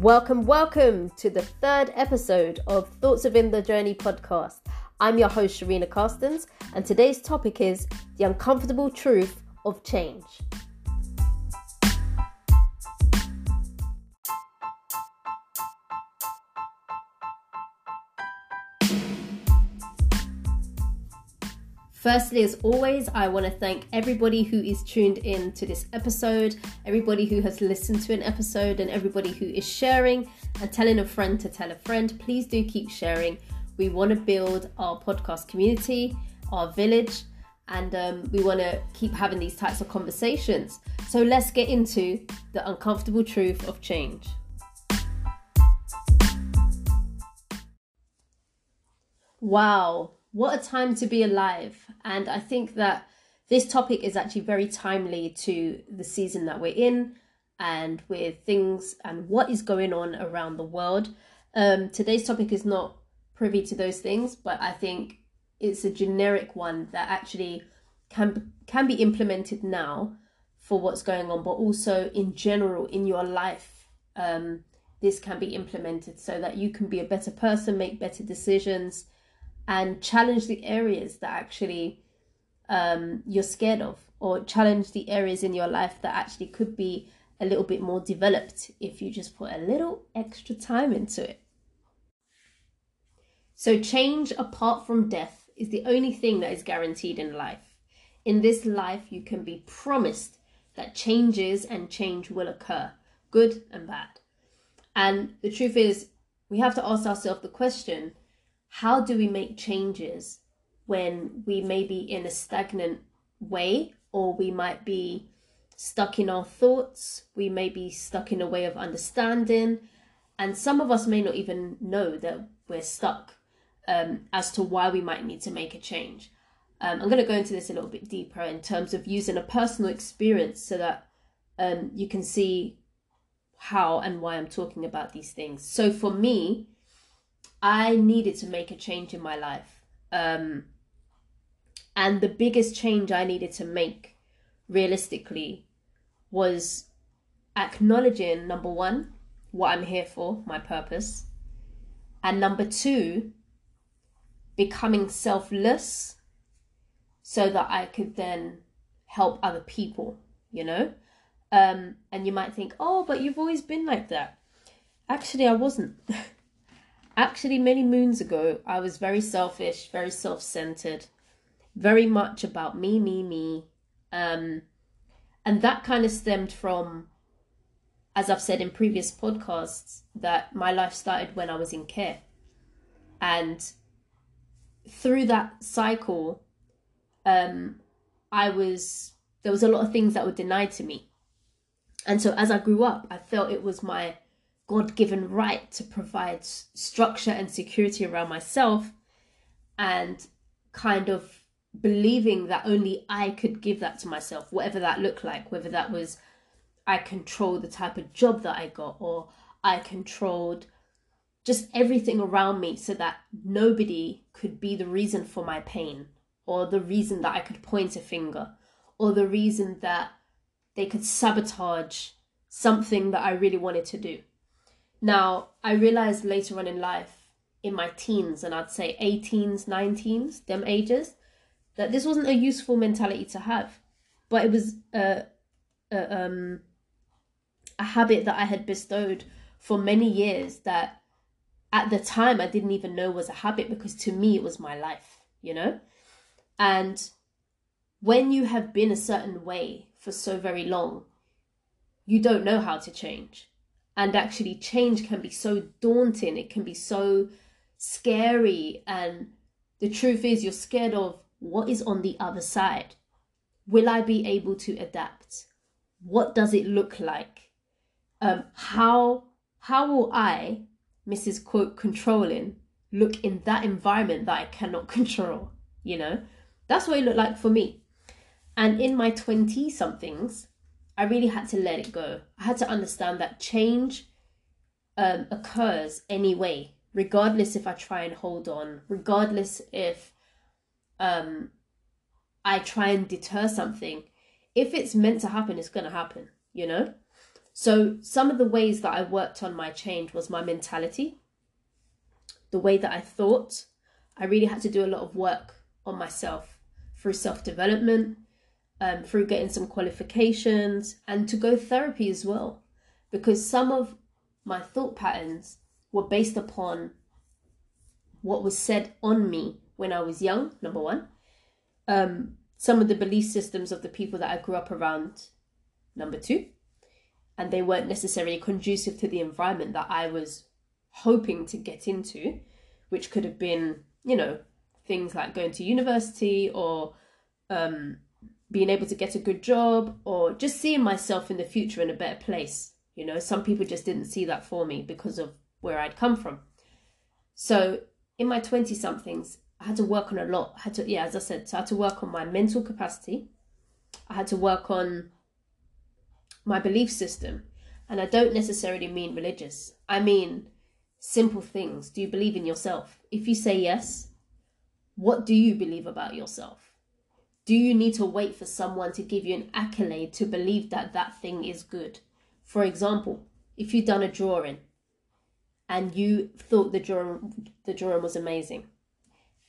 Welcome, welcome to the third episode of Thoughts Within the Journey podcast. I'm your host, Sharina Carstens, and today's topic is the uncomfortable truth of change. Firstly, as always, I want to thank everybody who is tuned in to this episode, everybody who has listened to an episode, and everybody who is sharing and telling a friend to tell a friend. Please do keep sharing. We want to build our podcast community, our village, and um, we want to keep having these types of conversations. So let's get into the uncomfortable truth of change. Wow, what a time to be alive. And I think that this topic is actually very timely to the season that we're in and with things and what is going on around the world. Um, today's topic is not privy to those things, but I think it's a generic one that actually can can be implemented now for what's going on, but also in general in your life. Um, this can be implemented so that you can be a better person, make better decisions, and challenge the areas that actually um, you're scared of, or challenge the areas in your life that actually could be a little bit more developed if you just put a little extra time into it. So, change apart from death is the only thing that is guaranteed in life. In this life, you can be promised that changes and change will occur, good and bad. And the truth is, we have to ask ourselves the question how do we make changes when we may be in a stagnant way or we might be stuck in our thoughts we may be stuck in a way of understanding and some of us may not even know that we're stuck um, as to why we might need to make a change. Um, i'm going to go into this a little bit deeper in terms of using a personal experience so that um, you can see how and why i'm talking about these things. So for me I needed to make a change in my life. Um, and the biggest change I needed to make realistically was acknowledging number one, what I'm here for, my purpose. And number two, becoming selfless so that I could then help other people, you know? Um, and you might think, oh, but you've always been like that. Actually, I wasn't. actually many moons ago i was very selfish very self-centered very much about me me me. Um, and that kind of stemmed from as i've said in previous podcasts that my life started when i was in care. And through that cycle um, i was there was a lot of things that were denied to me. And so as i grew up i felt it was my God given right to provide structure and security around myself and kind of believing that only I could give that to myself, whatever that looked like, whether that was I controlled the type of job that I got or I controlled just everything around me so that nobody could be the reason for my pain or the reason that I could point a finger or the reason that they could sabotage something that I really wanted to do. Now, I realized later on in life, in my teens, and I'd say 18s, 19s, them ages, that this wasn't a useful mentality to have. But it was a, a, um, a habit that I had bestowed for many years that at the time I didn't even know was a habit because to me it was my life, you know? And when you have been a certain way for so very long, you don't know how to change and actually change can be so daunting it can be so scary and the truth is you're scared of what is on the other side. Will i be able to adapt? What does it look like? Um how how will i mrs quote controlling look in that environment that i cannot control you know? That's what it looked like for me. And in my 20 somethings I really had to let it go. I had to understand that change um, occurs anyway, regardless if I try and hold on, regardless if um, I try and deter something. If it's meant to happen, it's going to happen, you know? So, some of the ways that I worked on my change was my mentality, the way that I thought. I really had to do a lot of work on myself through self development, um, through getting some qualifications, and to go therapy as well. Because some of my thought patterns were based upon what was said on me when I was young, number one. Um, some of the belief systems of the people that I grew up around, number two. And they weren't necessarily conducive to the environment that I was hoping to get into, which could have been, you know, things like going to university or um, being able to get a good job or just seeing myself in the future in a better place. You know, some people just didn't see that for me because of where I'd come from. So in my 20 somethings, I had to work on a lot. I had to, yeah, as I said, so I had to work on my mental capacity. I had to work on my belief system. And I don't necessarily mean religious. I mean simple things. Do you believe in yourself? If you say yes, what do you believe about yourself? Do you need to wait for someone to give you an accolade to believe that that thing is good? For example, if you've done a drawing and you thought the drawing the drawing was amazing,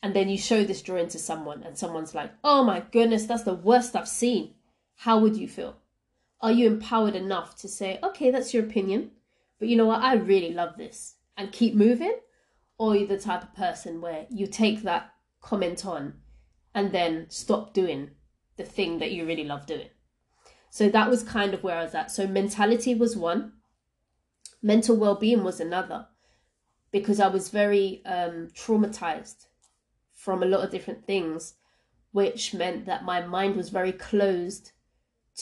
and then you show this drawing to someone and someone's like, "Oh my goodness, that's the worst I've seen." How would you feel? Are you empowered enough to say, "Okay, that's your opinion, but you know what? I really love this." And keep moving? Or you're you the type of person where you take that comment on and then stop doing the thing that you really love doing. So that was kind of where I was at. So mentality was one, mental well being was another, because I was very um, traumatized from a lot of different things, which meant that my mind was very closed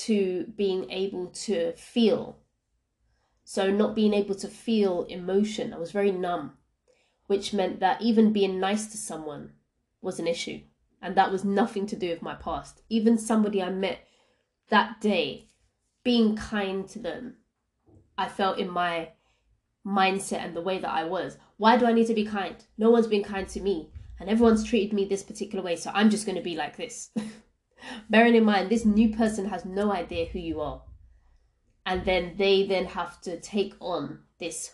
to being able to feel. So, not being able to feel emotion, I was very numb, which meant that even being nice to someone was an issue and that was nothing to do with my past. Even somebody I met that day, being kind to them, I felt in my mindset and the way that I was. Why do I need to be kind? No one's been kind to me, and everyone's treated me this particular way, so I'm just going to be like this. Bearing in mind, this new person has no idea who you are. And then they then have to take on this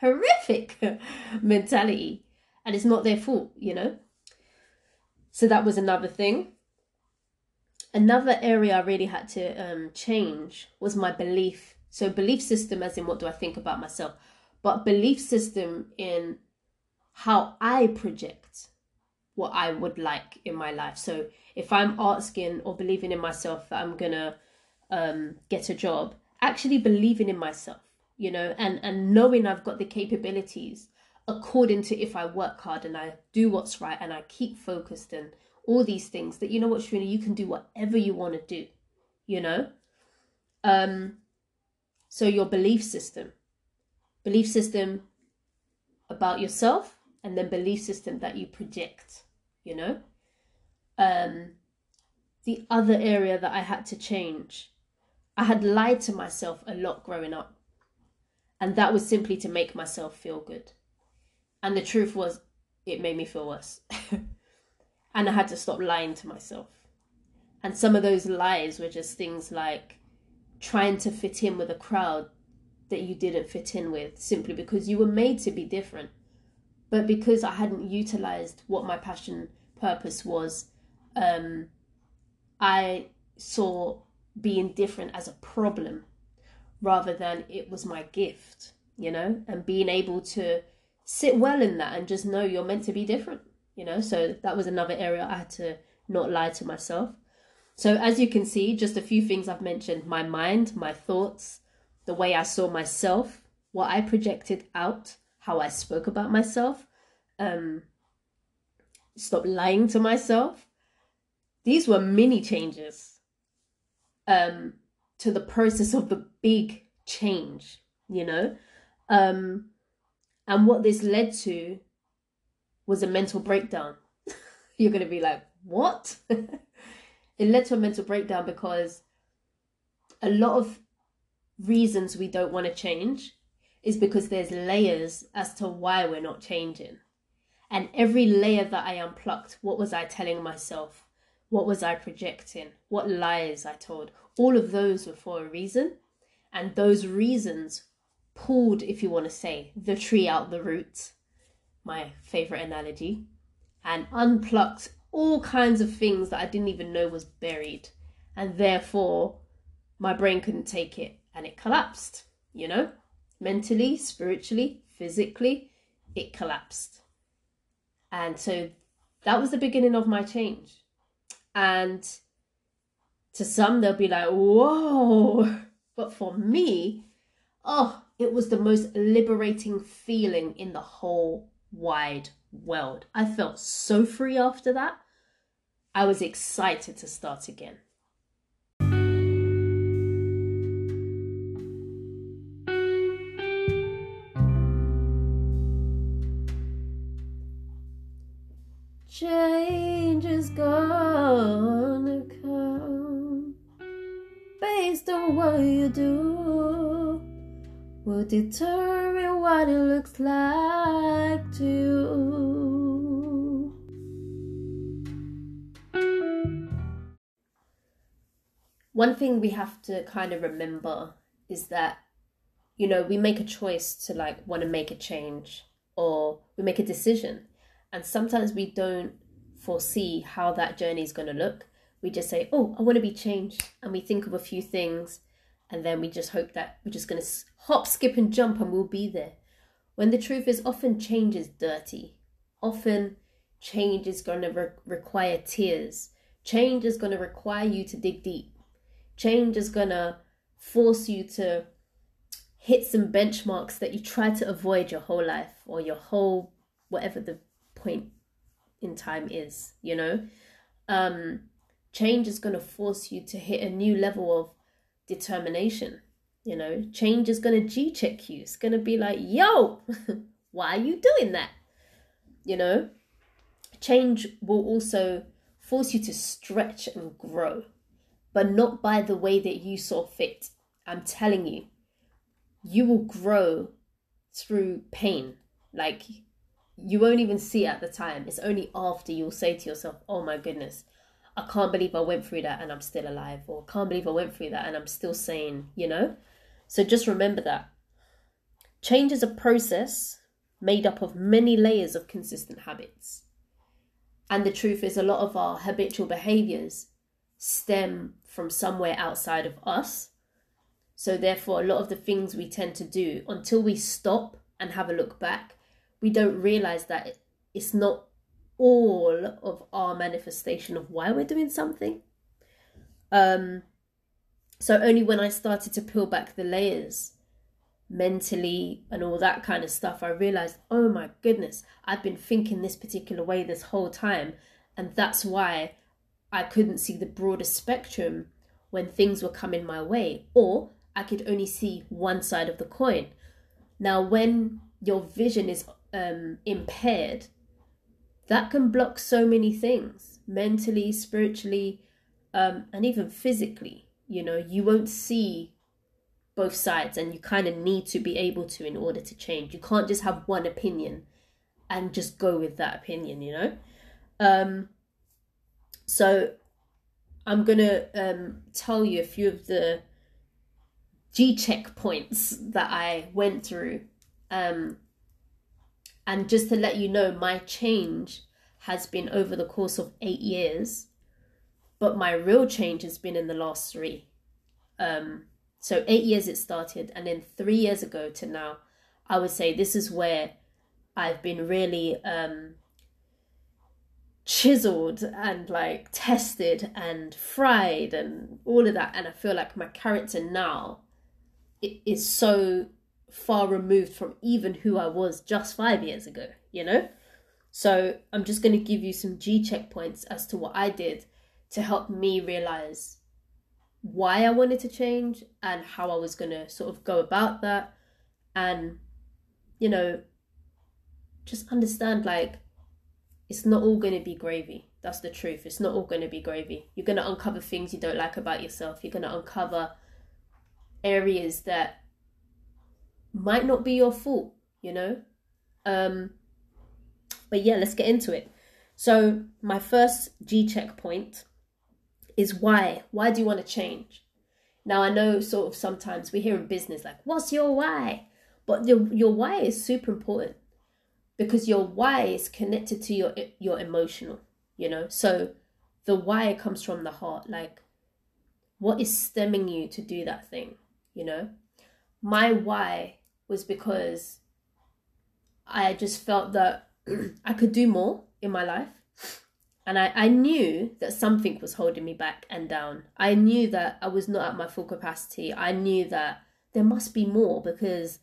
horrific mentality. And it's not their fault, you know? So that was another thing. Another area I really had to um, change was my belief. So, belief system, as in what do I think about myself, but belief system in how I project what I would like in my life. So, if I'm asking or believing in myself that I'm gonna um, get a job, actually believing in myself, you know, and and knowing I've got the capabilities according to if I work hard and I do what's right and I keep focused and all these things that you know what Sharina, you can do whatever you want to do, you know? Um so your belief system. Belief system about yourself and then belief system that you project, you know? Um the other area that I had to change. I had lied to myself a lot growing up. And that was simply to make myself feel good. And the truth was, it made me feel worse. and I had to stop lying to myself. And some of those lies were just things like trying to fit in with a crowd that you didn't fit in with simply because you were made to be different. But because I hadn't utilized what my passion purpose was, um, I saw being different as a problem rather than it was my gift, you know, and being able to sit well in that and just know you're meant to be different you know? So that was another area i had to not lie to myself. So as you can see just a few things i've mentioned my mind my thoughts the way i saw myself what i projected out how i spoke about myself um stop lying to myself. These were mini changes um to the process of the big change you know? Um and what this led to was a mental breakdown. You're going to be like, what? it led to a mental breakdown because a lot of reasons we don't want to change is because there's layers as to why we're not changing. And every layer that I unplucked, what was I telling myself? What was I projecting? What lies I told? All of those were for a reason. And those reasons pulled, if you want to say, the tree out the roots, my favorite analogy, and unplucked all kinds of things that I didn't even know was buried. And therefore, my brain couldn't take it and it collapsed, you know? Mentally, spiritually, physically, it collapsed. And so that was the beginning of my change. And to some, they'll be like, whoa. But for me, oh, it was the most liberating feeling in the whole wide world. I felt so free after that. I was excited to start again. Change is gonna come based on what you do will determine what it looks like to you. One thing we have to kind of remember is that, you know, we make a choice to like want to make a change or we make a decision and sometimes we don't foresee how that journey is going to look. We just say, oh, I want to be changed. And we think of a few things. And then we just hope that we're just going to hop, skip, and jump and we'll be there. When the truth is, often change is dirty. Often change is going to re- require tears. Change is going to require you to dig deep. Change is going to force you to hit some benchmarks that you try to avoid your whole life or your whole whatever the point in time is, you know? Um, change is going to force you to hit a new level of determination. You know, change is going to G check you. It's going to be like, yo, why are you doing that? You know, change will also force you to stretch and grow, but not by the way that you saw fit. I'm telling you, you will grow through pain. Like you won't even see at the time. It's only after you'll say to yourself, oh my goodness, I can't believe I went through that and I'm still alive, or can't believe I went through that and I'm still sane, you know? So just remember that. Change is a process made up of many layers of consistent habits. And the truth is, a lot of our habitual behaviors stem from somewhere outside of us. So, therefore, a lot of the things we tend to do until we stop and have a look back we don't realize that it's not all of our manifestation of why we're doing something. Um, so only when I started to peel back the layers mentally and all that kind of stuff, I realized, oh my goodness, I've been thinking this particular way this whole time. And that's why I couldn't see the broader spectrum when things were coming my way, or I could only see one side of the coin. Now, when your vision is um, impaired, that can block so many things mentally, spiritually, um, and even physically. You know, you won't see both sides, and you kind of need to be able to in order to change. You can't just have one opinion and just go with that opinion, you know? Um, so I'm gonna um, tell you a few of the G check points that I went through um, and just to let you know, my change has been over the course of eight years, but my real change has been in the last three. Um, so eight years it started, and then three years ago to now, I would say this is where I've been really um, chiseled and like tested and fried and all of that. And I feel like my character now is so far removed from even who I was just five years ago, you know? So I'm just going to give you some G checkpoints as to what I did to help me realize why I wanted to change and how I was going to sort of go about that. And, you know, just understand like it's not all going to be gravy. That's the truth. It's not all going to be gravy. You're going to uncover things you don't like about yourself. You're going to uncover areas that might not be your fault, you know? Um, but yeah, let's get into it. So, my first G check point is why? Why do you want to change? Now I know sort of sometimes we hear in business like, what's your why? But your your why is super important because your why is connected to your your emotional, you know. So the why comes from the heart, like what is stemming you to do that thing, you know? My why was because I just felt that I could do more in my life. And I, I knew that something was holding me back and down. I knew that I was not at my full capacity. I knew that there must be more because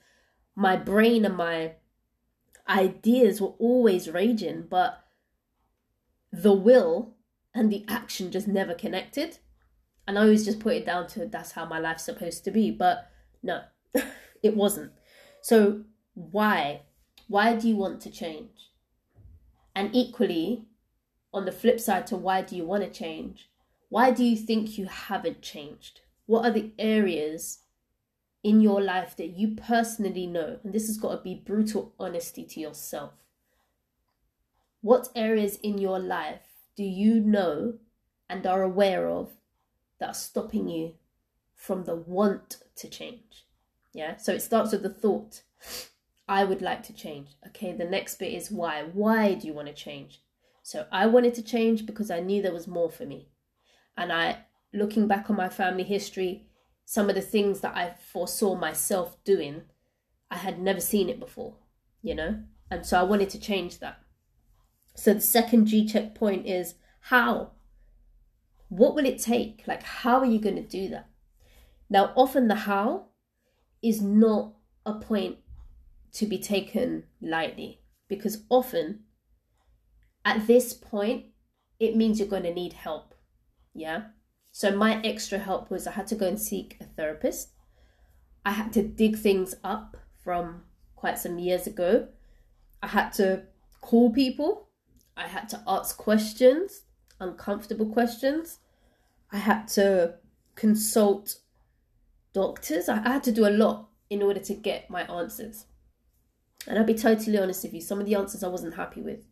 my brain and my ideas were always raging, but the will and the action just never connected. And I always just put it down to that's how my life's supposed to be. But no, it wasn't. So, why? Why do you want to change? And equally, on the flip side to why do you want to change, why do you think you haven't changed? What are the areas in your life that you personally know? And this has got to be brutal honesty to yourself. What areas in your life do you know and are aware of that are stopping you from the want to change? Yeah, so it starts with the thought. I would like to change. Okay, the next bit is why. Why do you want to change? So I wanted to change because I knew there was more for me. And I, looking back on my family history, some of the things that I foresaw myself doing, I had never seen it before, you know? And so I wanted to change that. So the second G check point is how? What will it take? Like, how are you going to do that? Now, often the how is not a point to be taken lightly because often at this point it means you're going to need help yeah? So my extra help was i had to go and seek a therapist. I had to dig things up from quite some years ago. I had to call people. I had to ask questions uncomfortable questions. I had to consult doctors i had to do a lot in order to get my answers and I'll be totally honest with you, some of the answers I wasn't happy with.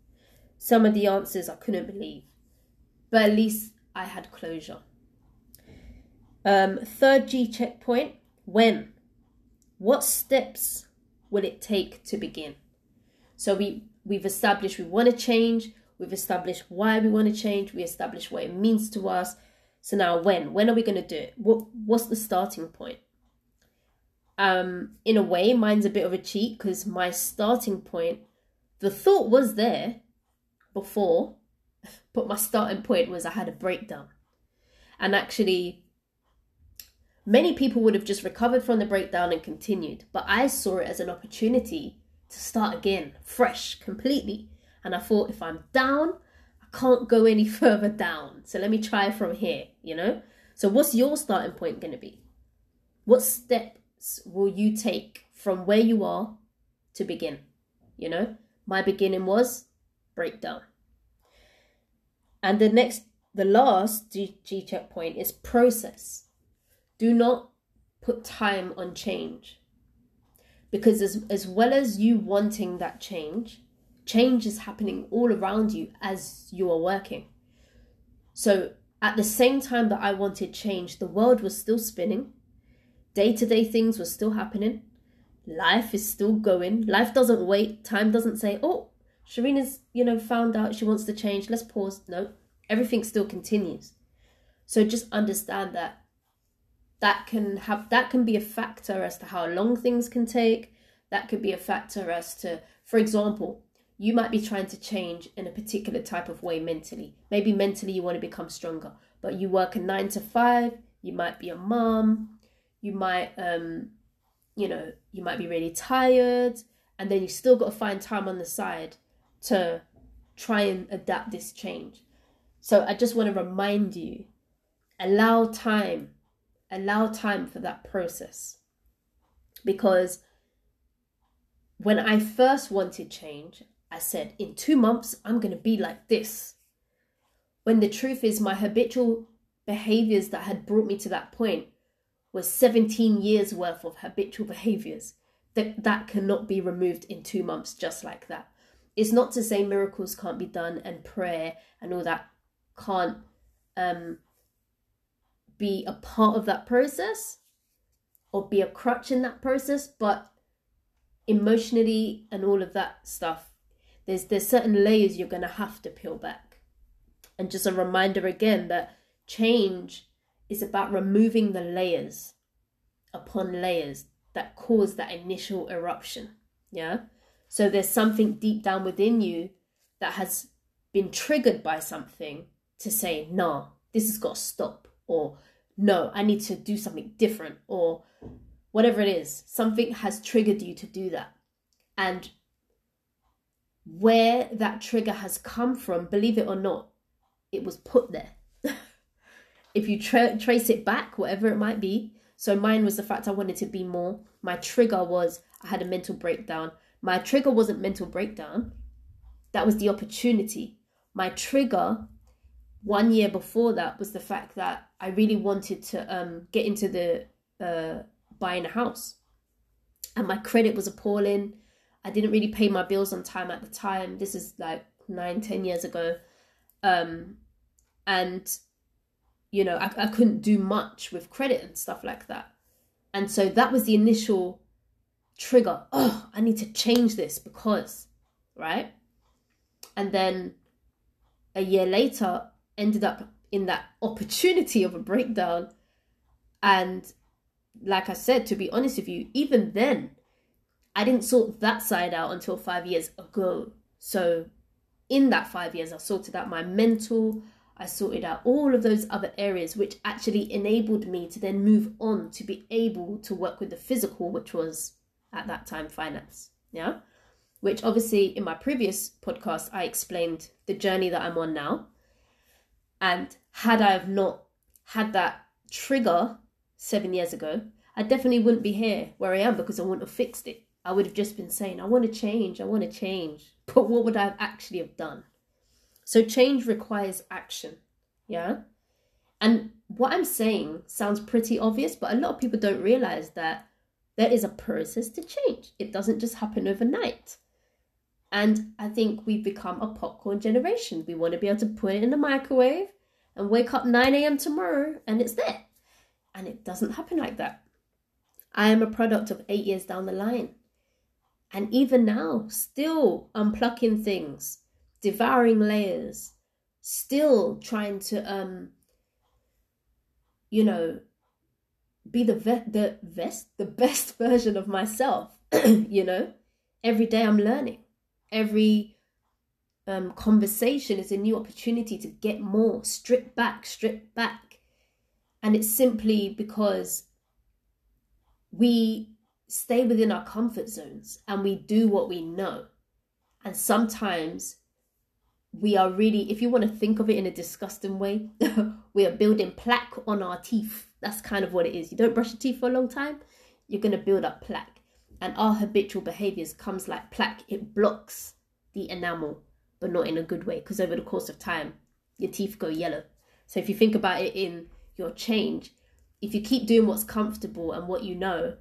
Some of the answers I couldn't believe. But at least I had closure. Um, third G checkpoint when? What steps will it take to begin? So we, we've established we want to change, we've established why we want to change, we established what it means to us. So now when? When are we going to do it? What what's the starting point? Um, in a way, mine's a bit of a cheat because my starting point, the thought was there before, but my starting point was I had a breakdown. And actually, many people would have just recovered from the breakdown and continued, but I saw it as an opportunity to start again, fresh, completely. And I thought, if I'm down, can't go any further down. So let me try from here, you know? So, what's your starting point going to be? What steps will you take from where you are to begin? You know, my beginning was breakdown. And the next, the last G, G checkpoint is process. Do not put time on change. Because as, as well as you wanting that change, change is happening all around you as you are working. So at the same time that I wanted change, the world was still spinning day to day things were still happening. Life is still going. Life doesn't wait. Time doesn't say, oh, Sharina's, you know, found out she wants to change. Let's pause. No, everything still continues. So just understand that that can have that can be a factor as to how long things can take. That could be a factor as to, for example, you might be trying to change in a particular type of way mentally. Maybe mentally you want to become stronger, but you work a nine to five, you might be a mom, you might um you know you might be really tired and then you still got to find time on the side to try and adapt this change so i just want to remind you allow time allow time for that process because when i first wanted change i said in 2 months i'm going to be like this. When the truth is my habitual behaviors that had brought me to that point was 17 years worth of habitual behaviors that that cannot be removed in two months just like that. It's not to say miracles can't be done and prayer and all that can't um be a part of that process or be a crutch in that process, but emotionally and all of that stuff, there's there's certain layers you're gonna have to peel back. And just a reminder again that change is about removing the layers upon layers that cause that initial eruption. Yeah. So there's something deep down within you that has been triggered by something to say, no, this has got to stop, or no, I need to do something different, or whatever it is. Something has triggered you to do that. And where that trigger has come from, believe it or not, it was put there. if you tra- trace it back, whatever it might be. So mine was the fact I wanted to be more. My trigger was I had a mental breakdown. My trigger wasn't mental breakdown. That was the opportunity. My trigger one year before that was the fact that I really wanted to um, get into the uh, buying a house. And my credit was appalling. I didn't really pay my bills on time at the time. This is like nine, ten years ago. Um, and, you know, I, I couldn't do much with credit and stuff like that. And so that was the initial trigger. Oh, I need to change this because, right? And then a year later, ended up in that opportunity of a breakdown. And like I said, to be honest with you, even then, I didn't sort that side out until five years ago. So, in that five years, I sorted out my mental, I sorted out all of those other areas, which actually enabled me to then move on to be able to work with the physical, which was at that time finance. Yeah. Which obviously in my previous podcast, I explained the journey that I'm on now. And had I have not had that trigger seven years ago, I definitely wouldn't be here where I am because I wouldn't have fixed it. I would have just been saying, I want to change, I want to change. But what would I have actually have done? So change requires action. Yeah. And what I'm saying sounds pretty obvious, but a lot of people don't realize that there is a process to change. It doesn't just happen overnight. And I think we've become a popcorn generation. We want to be able to put it in the microwave and wake up 9 a.m. tomorrow and it's there. And it doesn't happen like that. I am a product of eight years down the line. And even now, still unplucking things, devouring layers, still trying to, um, you know, be the ve- the best the best version of myself. you know, every day I'm learning. Every um, conversation is a new opportunity to get more, strip back, strip back. And it's simply because we stay within our comfort zones and we do what we know. And sometimes we are really, if you want to think of it in a disgusting way, we are building plaque on our teeth. That's kind of what it is. You don't brush your teeth for a long time, you're going to build up plaque. And our habitual behaviors comes like plaque. It blocks the enamel, but not in a good way, because over the course of time, your teeth go yellow. So if you think about it in your change, if you keep doing what's comfortable and what you know,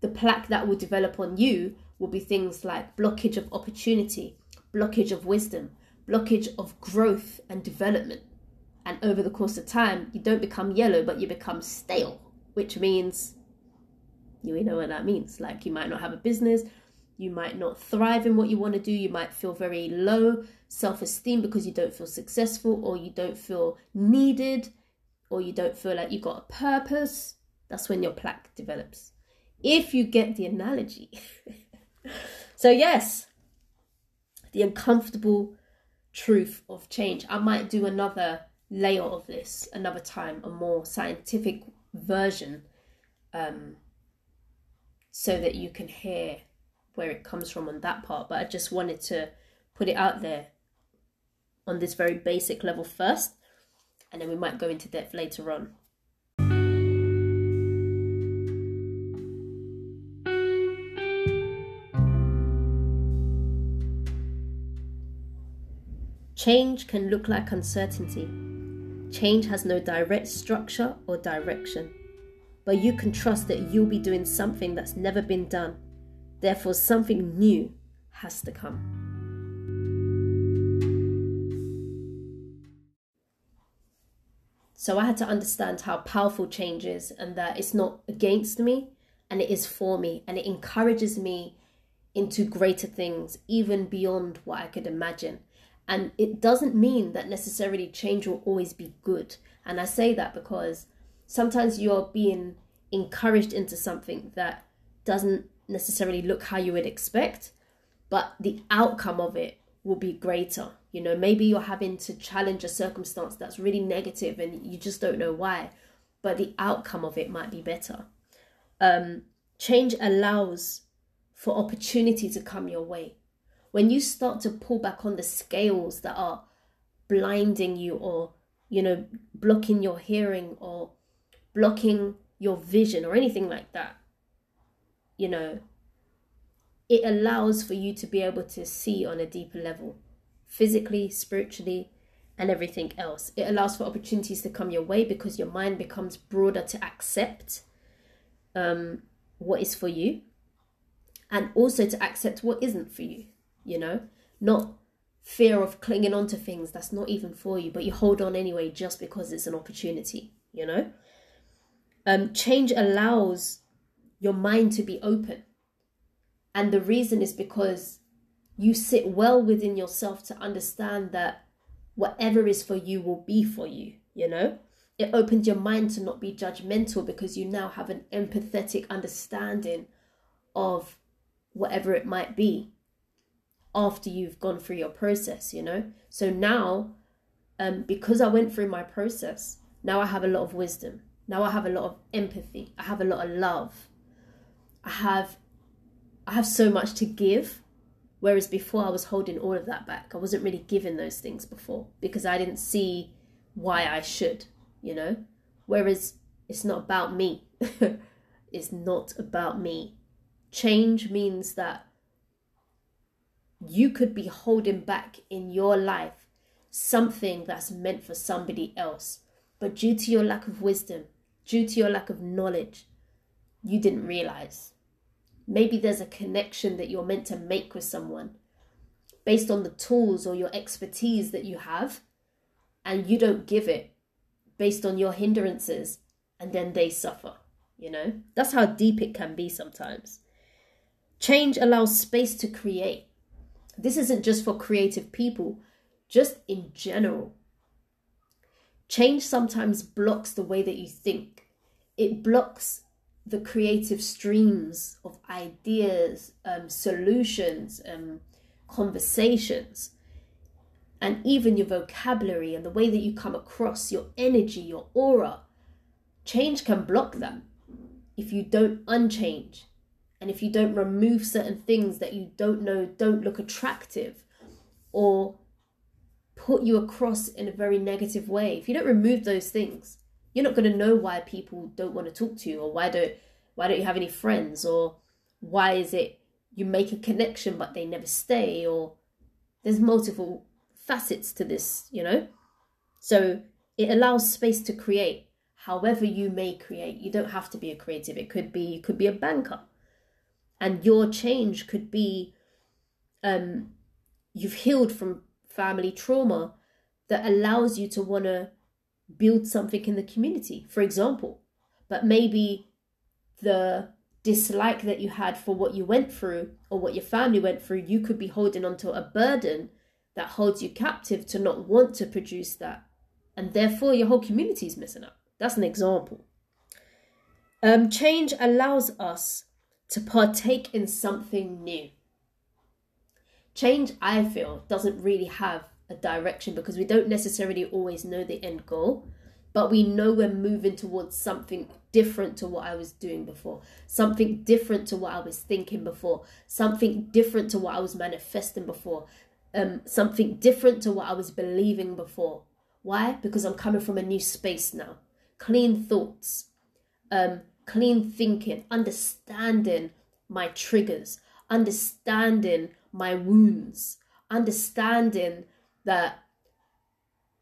the plaque that will develop on you will be things like blockage of opportunity, blockage of wisdom, blockage of growth and development. And over the course of time, you don't become yellow, but you become stale, which means you know what that means. Like you might not have a business, you might not thrive in what you want to do, you might feel very low self esteem because you don't feel successful or you don't feel needed or you don't feel like you've got a purpose. That's when your plaque develops. If you get the analogy. so, yes, the uncomfortable truth of change. I might do another layer of this another time, a more scientific version, um, so that you can hear where it comes from on that part. But I just wanted to put it out there on this very basic level first, and then we might go into depth later on. Change can look like uncertainty. Change has no direct structure or direction. But you can trust that you'll be doing something that's never been done. Therefore, something new has to come. So I had to understand how powerful change is and that it's not against me and it is for me and it encourages me into greater things, even beyond what I could imagine. And it doesn't mean that necessarily change will always be good. And I say that because sometimes you're being encouraged into something that doesn't necessarily look how you would expect, but the outcome of it will be greater. You know, maybe you're having to challenge a circumstance that's really negative and you just don't know why, but the outcome of it might be better. Um, change allows for opportunity to come your way when you start to pull back on the scales that are blinding you or you know blocking your hearing or blocking your vision or anything like that you know it allows for you to be able to see on a deeper level physically spiritually and everything else. It allows for opportunities to come your way because your mind becomes broader to accept um, what is for you and also to accept what isn't for you you know, not fear of clinging on to things that's not even for you, but you hold on anyway just because it's an opportunity, you know. Um, change allows your mind to be open. And the reason is because you sit well within yourself to understand that whatever is for you will be for you, you know? It opens your mind to not be judgmental because you now have an empathetic understanding of whatever it might be after you've gone through your process, you know? So now, um, because I went through my process, now I have a lot of wisdom. Now I have a lot of empathy. I have a lot of love. I have I have so much to give. Whereas before I was holding all of that back. I wasn't really giving those things before because I didn't see why I should, you know? Whereas it's not about me. it's not about me. Change means that you could be holding back in your life something that's meant for somebody else. But due to your lack of wisdom, due to your lack of knowledge, you didn't realize. Maybe there's a connection that you're meant to make with someone based on the tools or your expertise that you have, and you don't give it based on your hindrances, and then they suffer. You know, that's how deep it can be sometimes. Change allows space to create this isn't just for creative people, just in general. Change sometimes blocks the way that you think, it blocks the creative streams of ideas, um, solutions, um, conversations, and even your vocabulary and the way that you come across, your energy, your aura. Change can block them if you don't unchange and if you don't remove certain things that you don't know don't look attractive or put you across in a very negative way, if you don't remove those things, you're not going to know why people don't want to talk to you or why don't why don't you have any friends or why is it you make a connection but they never stay or there's multiple facets to this, you know? So it allows space to create however you may create. You don't have to be a creative. It could be you could be a banker and your change could be um, you've healed from family trauma that allows you to want to build something in the community, for example. But maybe the dislike that you had for what you went through or what your family went through, you could be holding onto a burden that holds you captive to not want to produce that. And therefore, your whole community is messing up. That's an example. Um, change allows us to partake in something new. Change, I feel, doesn't really have a direction because we don't necessarily always know the end goal, but we know we're moving towards something different to what I was doing before, something different to what I was thinking before, something different to what I was manifesting before, um, something different to what I was believing before. Why? Because I'm coming from a new space now. Clean thoughts, um, clean thinking, understanding my triggers, understanding my wounds, understanding that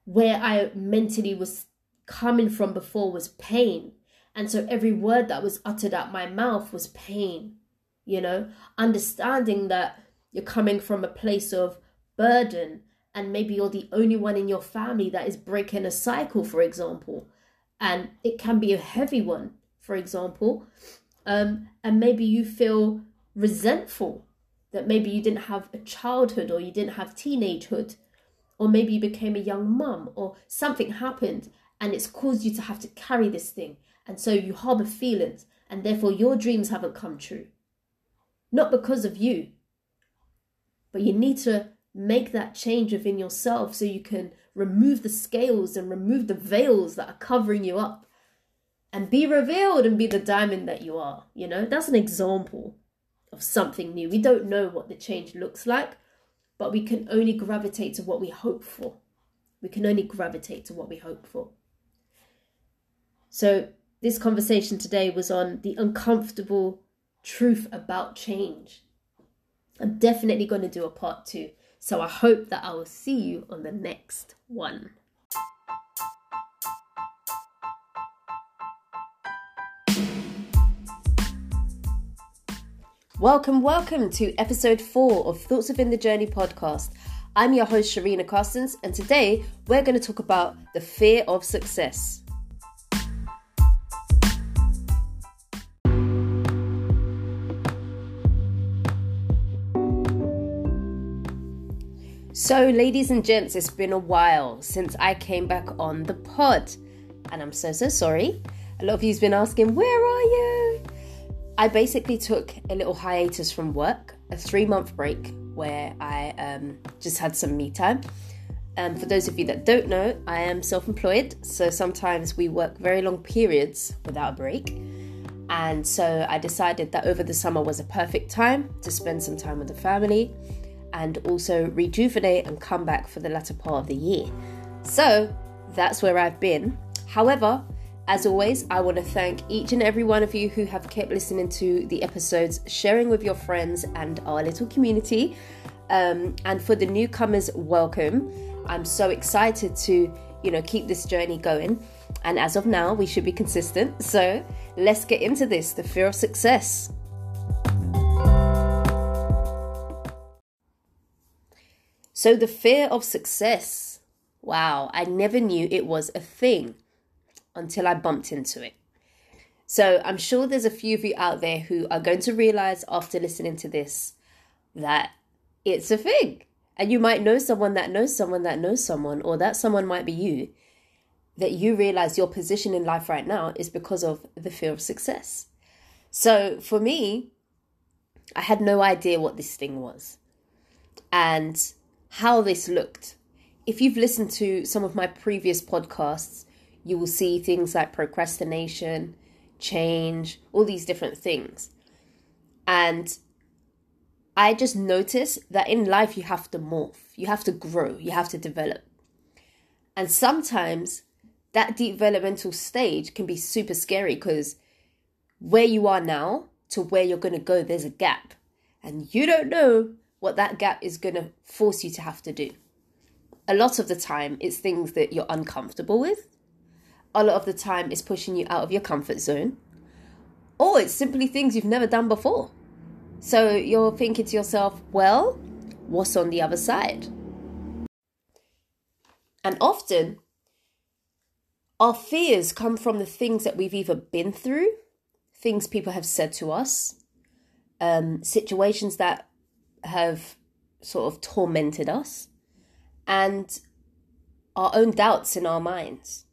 where I mentally was coming from before was pain. And so every word that was uttered out my mouth was pain, you know, understanding that you're coming from a place of burden and maybe you're the only one in your family that is breaking a cycle, for example, and it can be a heavy one, for example, um, and maybe you feel resentful that maybe you didn't have a childhood or you didn't have teenagehood, or maybe you became a young mum or something happened and it's caused you to have to carry this thing, and so you harbor feelings, and therefore your dreams haven't come true. Not because of you, but you need to make that change within yourself so you can remove the scales and remove the veils that are covering you up and be revealed and be the diamond that you are. You know, that's an example of something new. We don't know what the change looks like, but we can only gravitate to what we hope for. We can only gravitate to what we hope for. So, this conversation today was on the uncomfortable truth about change. I'm definitely going to do a part two. So, I hope that I will see you on the next one. Welcome, welcome to episode four of Thoughts Within the Journey podcast. I'm your host, Sharina Carstens, and today we're going to talk about the fear of success. So, ladies and gents, it's been a while since I came back on the pod, and I'm so, so sorry. A lot of you's been asking, Where are you? I basically took a little hiatus from work, a three month break where I um, just had some me time. And um, for those of you that don't know, I am self employed, so sometimes we work very long periods without a break. And so I decided that over the summer was a perfect time to spend some time with the family and also rejuvenate and come back for the latter part of the year. So that's where I've been. However, as always, I want to thank each and every one of you who have kept listening to the episodes, sharing with your friends and our little community. Um, and for the newcomers, welcome. I'm so excited to, you know, keep this journey going. And as of now, we should be consistent. So let's get into this the fear of success. So, the fear of success. Wow, I never knew it was a thing until I bumped into it. So I'm sure there's a few of you out there who are going to realize after listening to this that it's a thing. And you might know someone that knows someone that knows someone, or that someone might be you, that you realize your position in life right now is because of the fear of success. So for me, I had no idea what this thing was and how this looked. If you've listened to some of my previous podcasts, you will see things like procrastination, change, all these different things. And I just noticed that in life you have to morph, you have to grow, you have to develop. And sometimes that developmental stage can be super scary because where you are now to where you're going to go, there's a gap. And you don't know what that gap is going to force you to have to do. A lot of the time, it's things that you're uncomfortable with, a lot of the time it's pushing you out of your comfort zone, or it's simply things you've never done before. So you're thinking to yourself, well, what's on the other side? And often, our fears come from the things that we've either been through, things people have said to us, um, situations that have sort of tormented us, and our own doubts in our minds.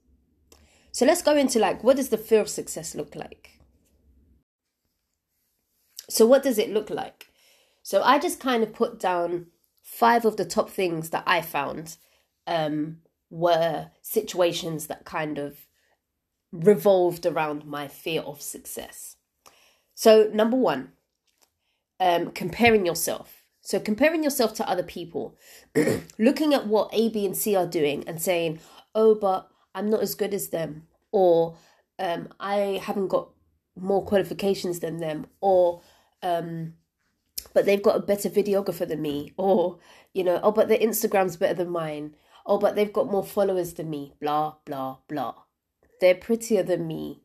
So let's go into like what does the fear of success look like? So what does it look like? So I just kind of put down five of the top things that I found um, were situations that kind of revolved around my fear of success. So number one, um, comparing yourself. So comparing yourself to other people, looking at what A, B, and C are doing and saying, oh, but I'm not as good as them, or um, I haven't got more qualifications than them, or um, but they've got a better videographer than me, or you know, oh, but their Instagram's better than mine, oh, but they've got more followers than me, blah, blah, blah. They're prettier than me.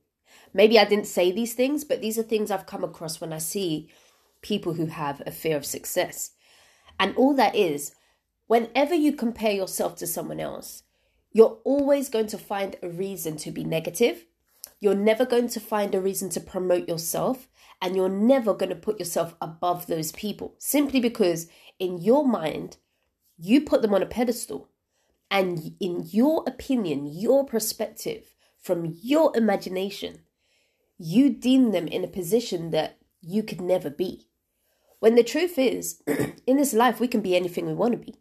Maybe I didn't say these things, but these are things I've come across when I see people who have a fear of success. And all that is, whenever you compare yourself to someone else, you're always going to find a reason to be negative. You're never going to find a reason to promote yourself, and you're never going to put yourself above those people simply because, in your mind, you put them on a pedestal. And in your opinion, your perspective, from your imagination, you deem them in a position that you could never be. When the truth is, in this life, we can be anything we want to be.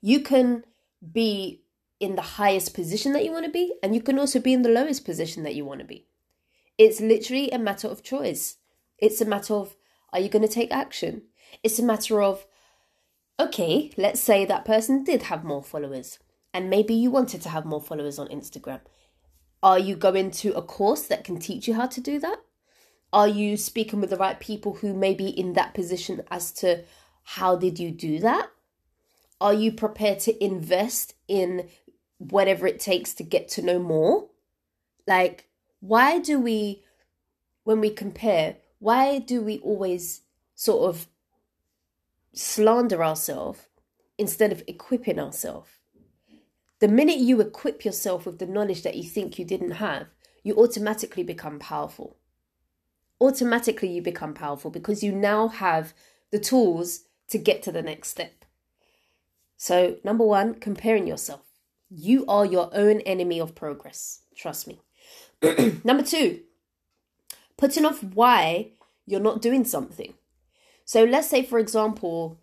You can be in the highest position that you want to be, and you can also be in the lowest position that you want to be. It's literally a matter of choice. It's a matter of are you going to take action? It's a matter of, okay, let's say that person did have more followers, and maybe you wanted to have more followers on Instagram. Are you going to a course that can teach you how to do that? Are you speaking with the right people who may be in that position as to how did you do that? Are you prepared to invest in whatever it takes to get to know more? Like, why do we, when we compare, why do we always sort of slander ourselves instead of equipping ourselves? The minute you equip yourself with the knowledge that you think you didn't have, you automatically become powerful automatically you become powerful because you now have the tools to get to the next step. So, number one, comparing yourself. You are your own enemy of progress. Trust me. number two, putting off why you're not doing something. So, let's say, for example,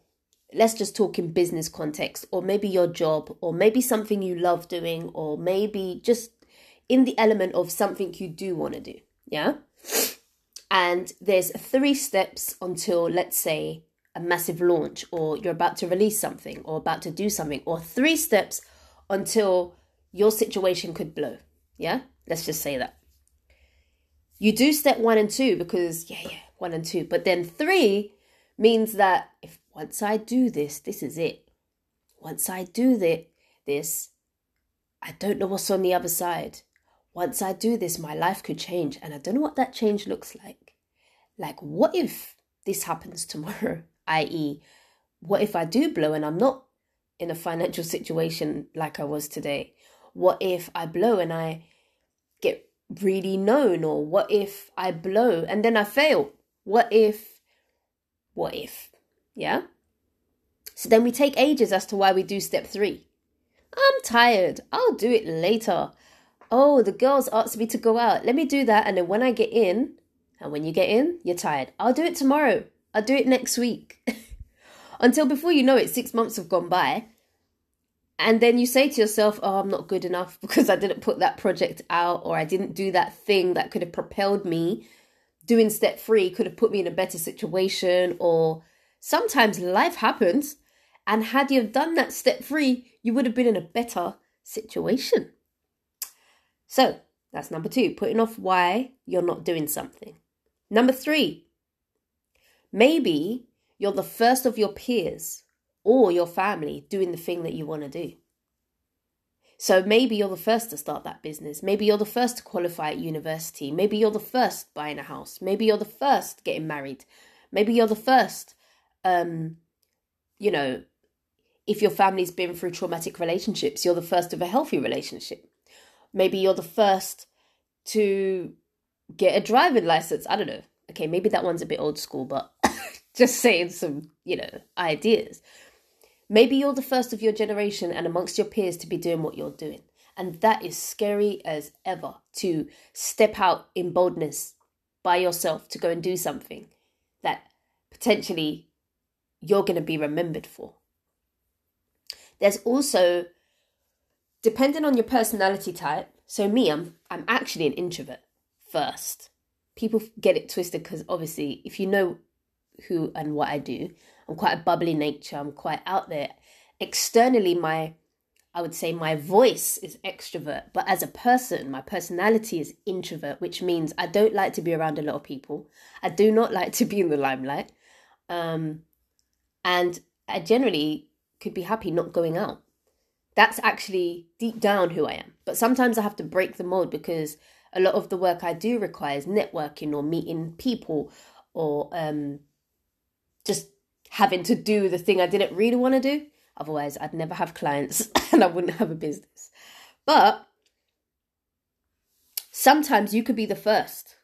let's just talk in business context, or maybe your job, or maybe something you love doing, or maybe just in the element of something you do want to do. Yeah and there's three steps until let's say a massive launch or you're about to release something or about to do something or three steps until your situation could blow yeah let's just say that you do step one and two because yeah yeah one and two but then three means that if once i do this this is it once i do that this i don't know what's on the other side once I do this, my life could change. And I don't know what that change looks like. Like, what if this happens tomorrow? i.e., what if I do blow and I'm not in a financial situation like I was today? What if I blow and I get really known? Or what if I blow and then I fail? What if, what if? Yeah? So then we take ages as to why we do step three. I'm tired. I'll do it later oh, the girls asked me to go out. Let me do that. And then when I get in, and when you get in, you're tired. I'll do it tomorrow. I'll do it next week. Until before you know it, six months have gone by. And then you say to yourself, oh, I'm not good enough because I didn't put that project out or I didn't do that thing that could have propelled me. Doing step three could have put me in a better situation. Or sometimes life happens. And had you done that step three, you would have been in a better situation. So that's number two, putting off why you're not doing something. Number three, maybe you're the first of your peers or your family doing the thing that you want to do. So maybe you're the first to start that business. Maybe you're the first to qualify at university. Maybe you're the first buying a house. Maybe you're the first getting married. Maybe you're the first, um, you know, if your family's been through traumatic relationships, you're the first of a healthy relationship. Maybe you're the first to get a driving license. I don't know. Okay, maybe that one's a bit old school, but just saying some, you know, ideas. Maybe you're the first of your generation and amongst your peers to be doing what you're doing. And that is scary as ever to step out in boldness by yourself to go and do something that potentially you're going to be remembered for. There's also depending on your personality type. So me, I'm I'm actually an introvert first. People get it twisted because obviously, if you know who and what I do, I'm quite a bubbly nature. I'm quite out there. Externally, my I would say my voice is extrovert, but as a person, my personality is introvert, which means I don't like to be around a lot of people. I do not like to be in the limelight. Um, and I generally could be happy not going out that's actually deep down who I am. But sometimes I have to break the mold because a lot of the work I do requires networking or meeting people or um, just having to do the thing I didn't really want to do. Otherwise, I'd never have clients and I wouldn't have a business. But sometimes you could be the first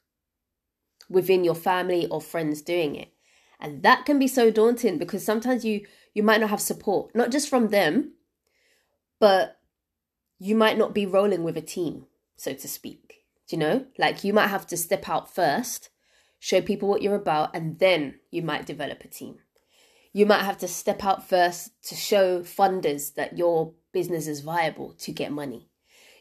within your family or friends doing it. And that can be so daunting because sometimes you you might not have support, not just from them, but you might not be rolling with a team, so to speak. Do you know? Like you might have to step out first, show people what you're about, and then you might develop a team. You might have to step out first to show funders that your business is viable to get money.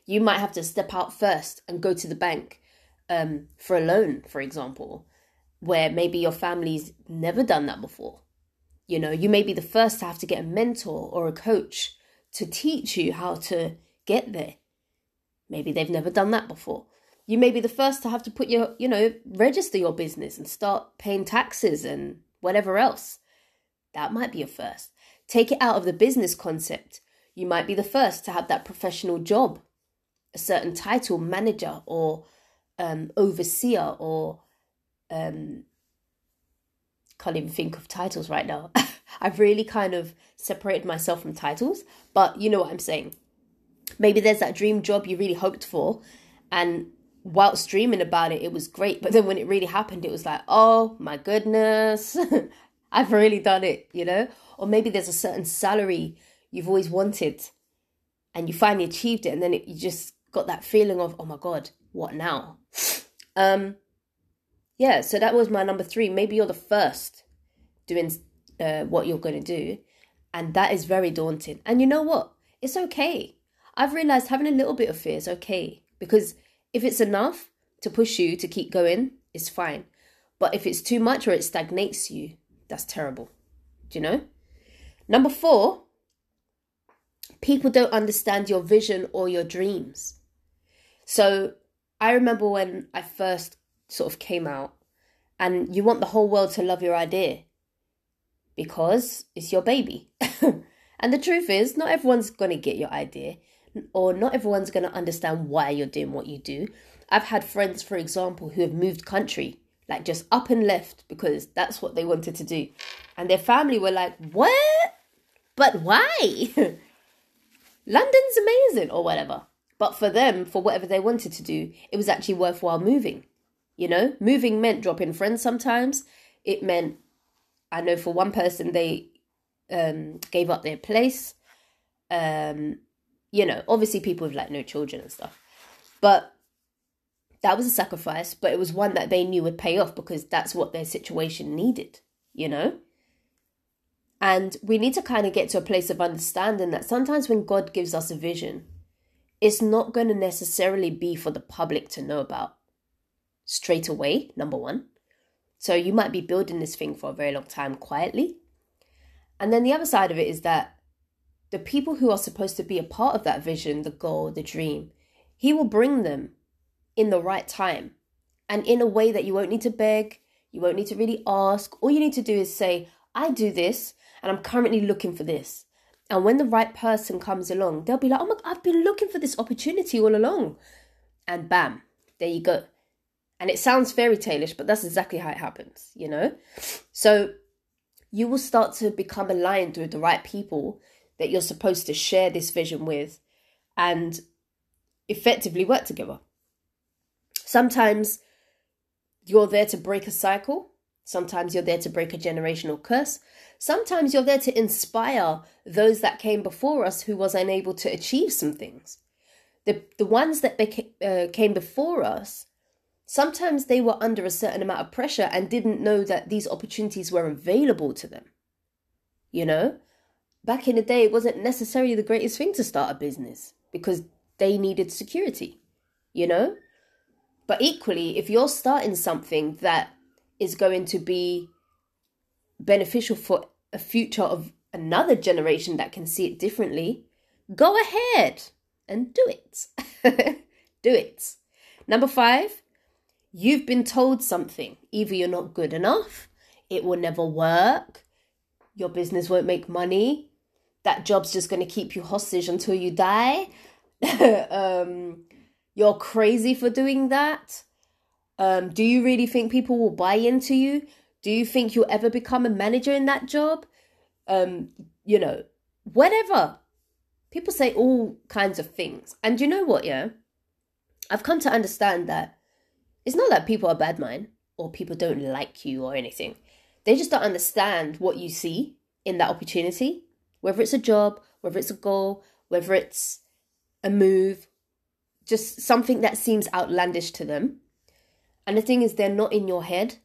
You might have to step out first and go to the bank um, for a loan, for example, where maybe your family's never done that before. You know, you may be the first to have to get a mentor or a coach to teach you how to get there. Maybe they've never done that before. You may be the first to have to put your, you know, register your business and start paying taxes and whatever else. That might be your first. Take it out of the business concept. You might be the first to have that professional job, a certain title, manager or um, overseer or um, can't even think of titles right now. I've really kind of separated myself from titles, but you know what I'm saying. Maybe there's that dream job you really hoped for, and whilst dreaming about it, it was great. But then when it really happened, it was like, oh my goodness, I've really done it, you know? Or maybe there's a certain salary you've always wanted and you finally achieved it, and then it, you just got that feeling of, oh my God, what now? Um, yeah, so that was my number three. Maybe you're the first doing uh, what you're going to do, and that is very daunting. And you know what? It's okay. I've realized having a little bit of fear is okay because if it's enough to push you to keep going, it's fine. But if it's too much or it stagnates you, that's terrible. Do you know? Number four, people don't understand your vision or your dreams. So I remember when I first sort of came out, and you want the whole world to love your idea because it's your baby. and the truth is, not everyone's going to get your idea, or not everyone's going to understand why you're doing what you do. I've had friends, for example, who have moved country, like just up and left because that's what they wanted to do. And their family were like, What? But why? London's amazing, or whatever. But for them, for whatever they wanted to do, it was actually worthwhile moving. You know, moving meant dropping friends sometimes. It meant, I know for one person, they um, gave up their place. Um, you know, obviously people with like no children and stuff. But that was a sacrifice, but it was one that they knew would pay off because that's what their situation needed, you know? And we need to kind of get to a place of understanding that sometimes when God gives us a vision, it's not going to necessarily be for the public to know about straight away, number one. So you might be building this thing for a very long time quietly. And then the other side of it is that the people who are supposed to be a part of that vision, the goal, the dream, he will bring them in the right time and in a way that you won't need to beg, you won't need to really ask. All you need to do is say, I do this and I'm currently looking for this. And when the right person comes along, they'll be like, oh my, I've been looking for this opportunity all along. And bam, there you go. And it sounds fairy talish, but that's exactly how it happens, you know? So you will start to become aligned with the right people that you're supposed to share this vision with and effectively work together. Sometimes you're there to break a cycle, sometimes you're there to break a generational curse, Sometimes you're there to inspire those that came before us who was unable to achieve some things. The, the ones that became, uh, came before us, sometimes they were under a certain amount of pressure and didn't know that these opportunities were available to them. You know, back in the day, it wasn't necessarily the greatest thing to start a business because they needed security, you know? But equally, if you're starting something that is going to be beneficial for a future of another generation that can see it differently, go ahead and do it. do it. Number five, you've been told something. Either you're not good enough, it will never work, your business won't make money, that job's just going to keep you hostage until you die. um, you're crazy for doing that. Um, do you really think people will buy into you? Do you think you'll ever become a manager in that job? Um, you know, whatever. People say all kinds of things. And you know what, yeah? I've come to understand that it's not that people are bad mind or people don't like you or anything. They just don't understand what you see in that opportunity, whether it's a job, whether it's a goal, whether it's a move, just something that seems outlandish to them. And the thing is, they're not in your head.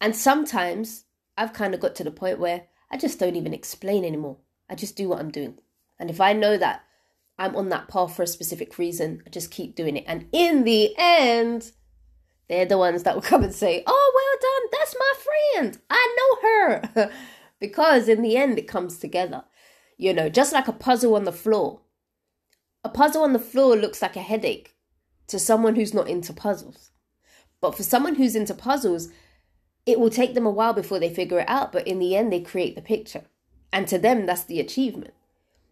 And sometimes I've kind of got to the point where I just don't even explain anymore. I just do what I'm doing. And if I know that I'm on that path for a specific reason, I just keep doing it. And in the end, they're the ones that will come and say, Oh, well done, that's my friend. I know her. because in the end, it comes together. You know, just like a puzzle on the floor. A puzzle on the floor looks like a headache to someone who's not into puzzles. But for someone who's into puzzles, it will take them a while before they figure it out. But in the end, they create the picture. And to them, that's the achievement.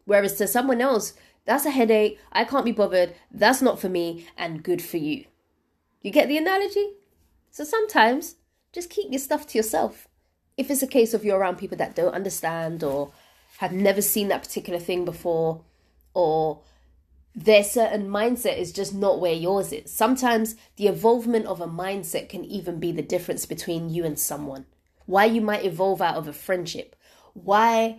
Whereas to someone else, that's a headache. I can't be bothered. That's not for me. And good for you. You get the analogy? So sometimes just keep your stuff to yourself. If it's a case of you're around people that don't understand or have never seen that particular thing before or their certain mindset is just not where yours is. Sometimes the evolvement of a mindset can even be the difference between you and someone. Why you might evolve out of a friendship. Why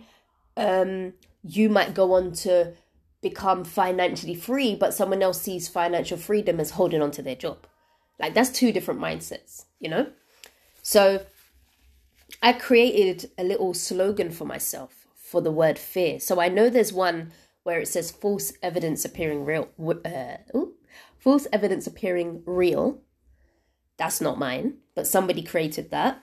um, you might go on to become financially free, but someone else sees financial freedom as holding on to their job. Like that's two different mindsets, you know? So I created a little slogan for myself for the word fear. So I know there's one where it says false evidence appearing real. Uh, false evidence appearing real. That's not mine, but somebody created that.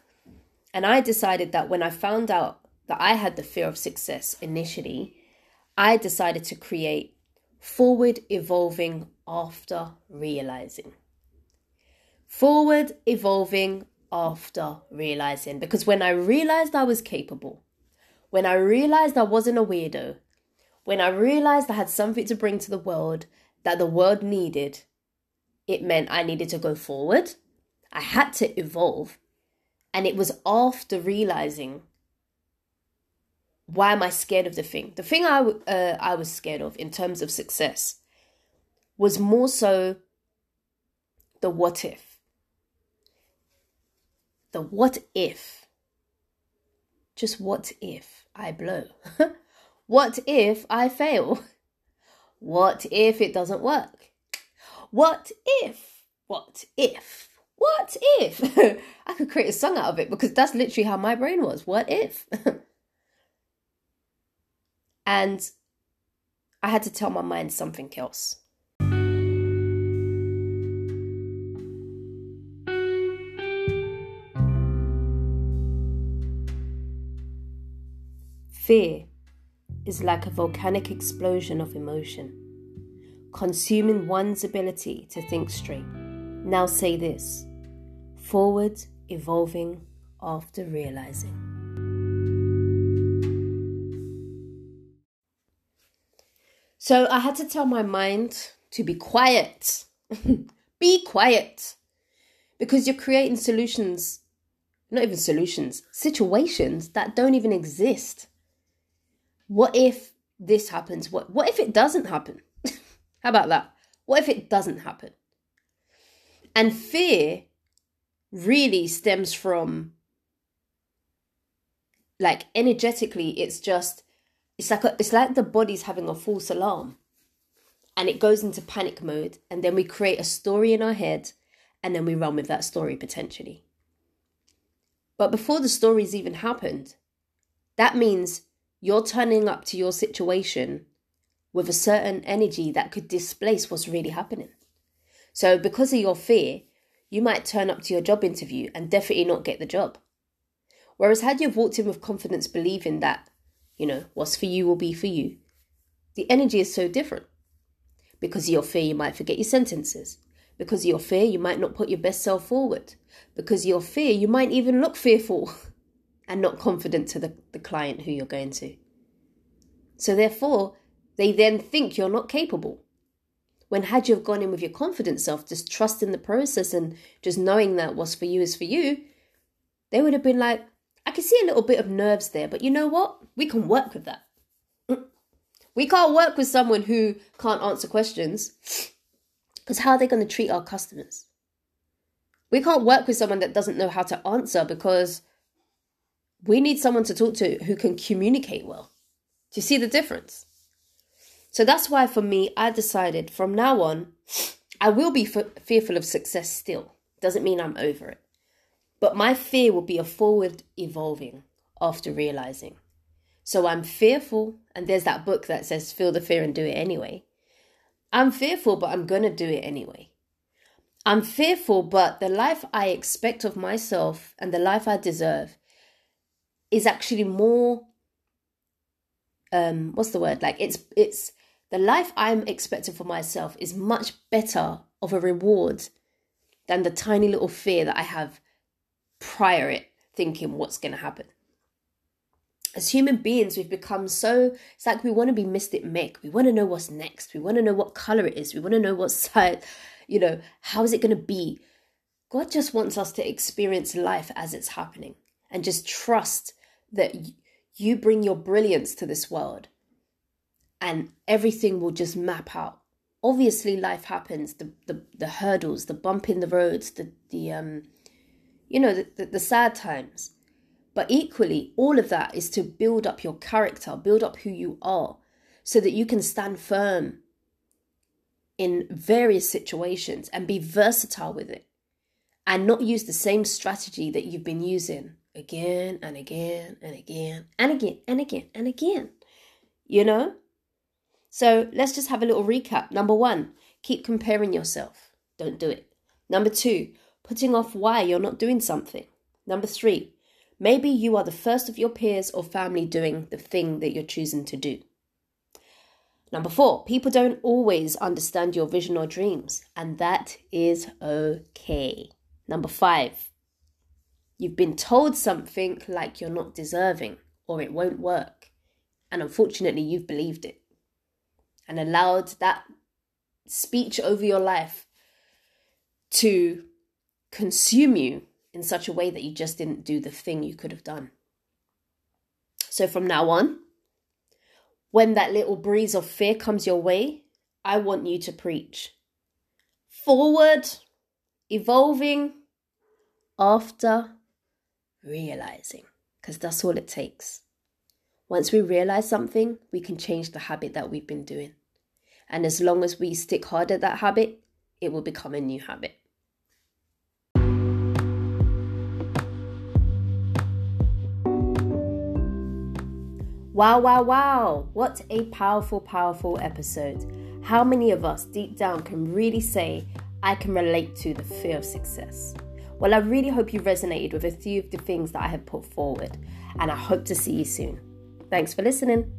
And I decided that when I found out that I had the fear of success initially, I decided to create forward evolving after realizing. Forward evolving after realizing. Because when I realized I was capable, when I realized I wasn't a weirdo, when I realized I had something to bring to the world that the world needed, it meant I needed to go forward. I had to evolve. And it was after realizing why am I scared of the thing? The thing I, uh, I was scared of in terms of success was more so the what if the what if. Just what if I blow? what if I fail? What if it doesn't work? What if? What if? What if? I could create a song out of it because that's literally how my brain was. What if? and I had to tell my mind something else. Fear is like a volcanic explosion of emotion, consuming one's ability to think straight. Now say this forward, evolving after realizing. So I had to tell my mind to be quiet. be quiet. Because you're creating solutions, not even solutions, situations that don't even exist what if this happens? What what if it doesn't happen? How about that? What if it doesn't happen? And fear really stems from like energetically it's just it's like a, it's like the body's having a false alarm and it goes into panic mode and then we create a story in our head and then we run with that story potentially but before the story's even happened that means you're turning up to your situation with a certain energy that could displace what's really happening. So, because of your fear, you might turn up to your job interview and definitely not get the job. Whereas, had you walked in with confidence, believing that, you know, what's for you will be for you, the energy is so different. Because of your fear, you might forget your sentences. Because of your fear, you might not put your best self forward. Because of your fear, you might even look fearful. and not confident to the, the client who you're going to. So therefore, they then think you're not capable. When had you have gone in with your confident self, just trusting the process and just knowing that what's for you is for you, they would have been like, I can see a little bit of nerves there, but you know what? We can work with that. We can't work with someone who can't answer questions because how are they going to treat our customers? We can't work with someone that doesn't know how to answer because we need someone to talk to who can communicate well. Do you see the difference? So that's why for me, I decided from now on, I will be f- fearful of success still. Doesn't mean I'm over it. But my fear will be a forward evolving after realizing. So I'm fearful, and there's that book that says, feel the fear and do it anyway. I'm fearful, but I'm going to do it anyway. I'm fearful, but the life I expect of myself and the life I deserve is actually more um what's the word? Like it's it's the life i'm expecting for myself is much better of a reward than the tiny little fear that i have prior it thinking what's going to happen. As human beings we've become so it's like we want to be mystic mick we want to know what's next. We want to know what color it is. We want to know what side you know how is it going to be? God just wants us to experience life as it's happening and just trust that you bring your brilliance to this world and everything will just map out. Obviously life happens the the, the hurdles the bump in the roads the the um you know the, the, the sad times. But equally all of that is to build up your character build up who you are so that you can stand firm in various situations and be versatile with it and not use the same strategy that you've been using again and again and again and again and again and again. You know? So let's just have a little recap. Number one, keep comparing yourself. Don't do it. Number two, putting off why you're not doing something. Number three, maybe you are the first of your peers or family doing the thing that you're choosing to do. Number four, people don't always understand your vision or dreams, and that is okay. Number five, You've been told something like you're not deserving or it won't work. And unfortunately, you've believed it and allowed that speech over your life to consume you in such a way that you just didn't do the thing you could have done. So from now on, when that little breeze of fear comes your way, I want you to preach forward, evolving, after realizing, because that's all it takes. Once we realize something, we can change the habit that we've been doing. And as long as we stick hard at that habit, it will become a new habit. Wow, wow, wow. What a powerful, powerful episode. How many of us deep down can really say, I can relate to the fear of success? Well, I really hope you resonated with a few of the things that I have put forward, and I hope to see you soon. Thanks for listening.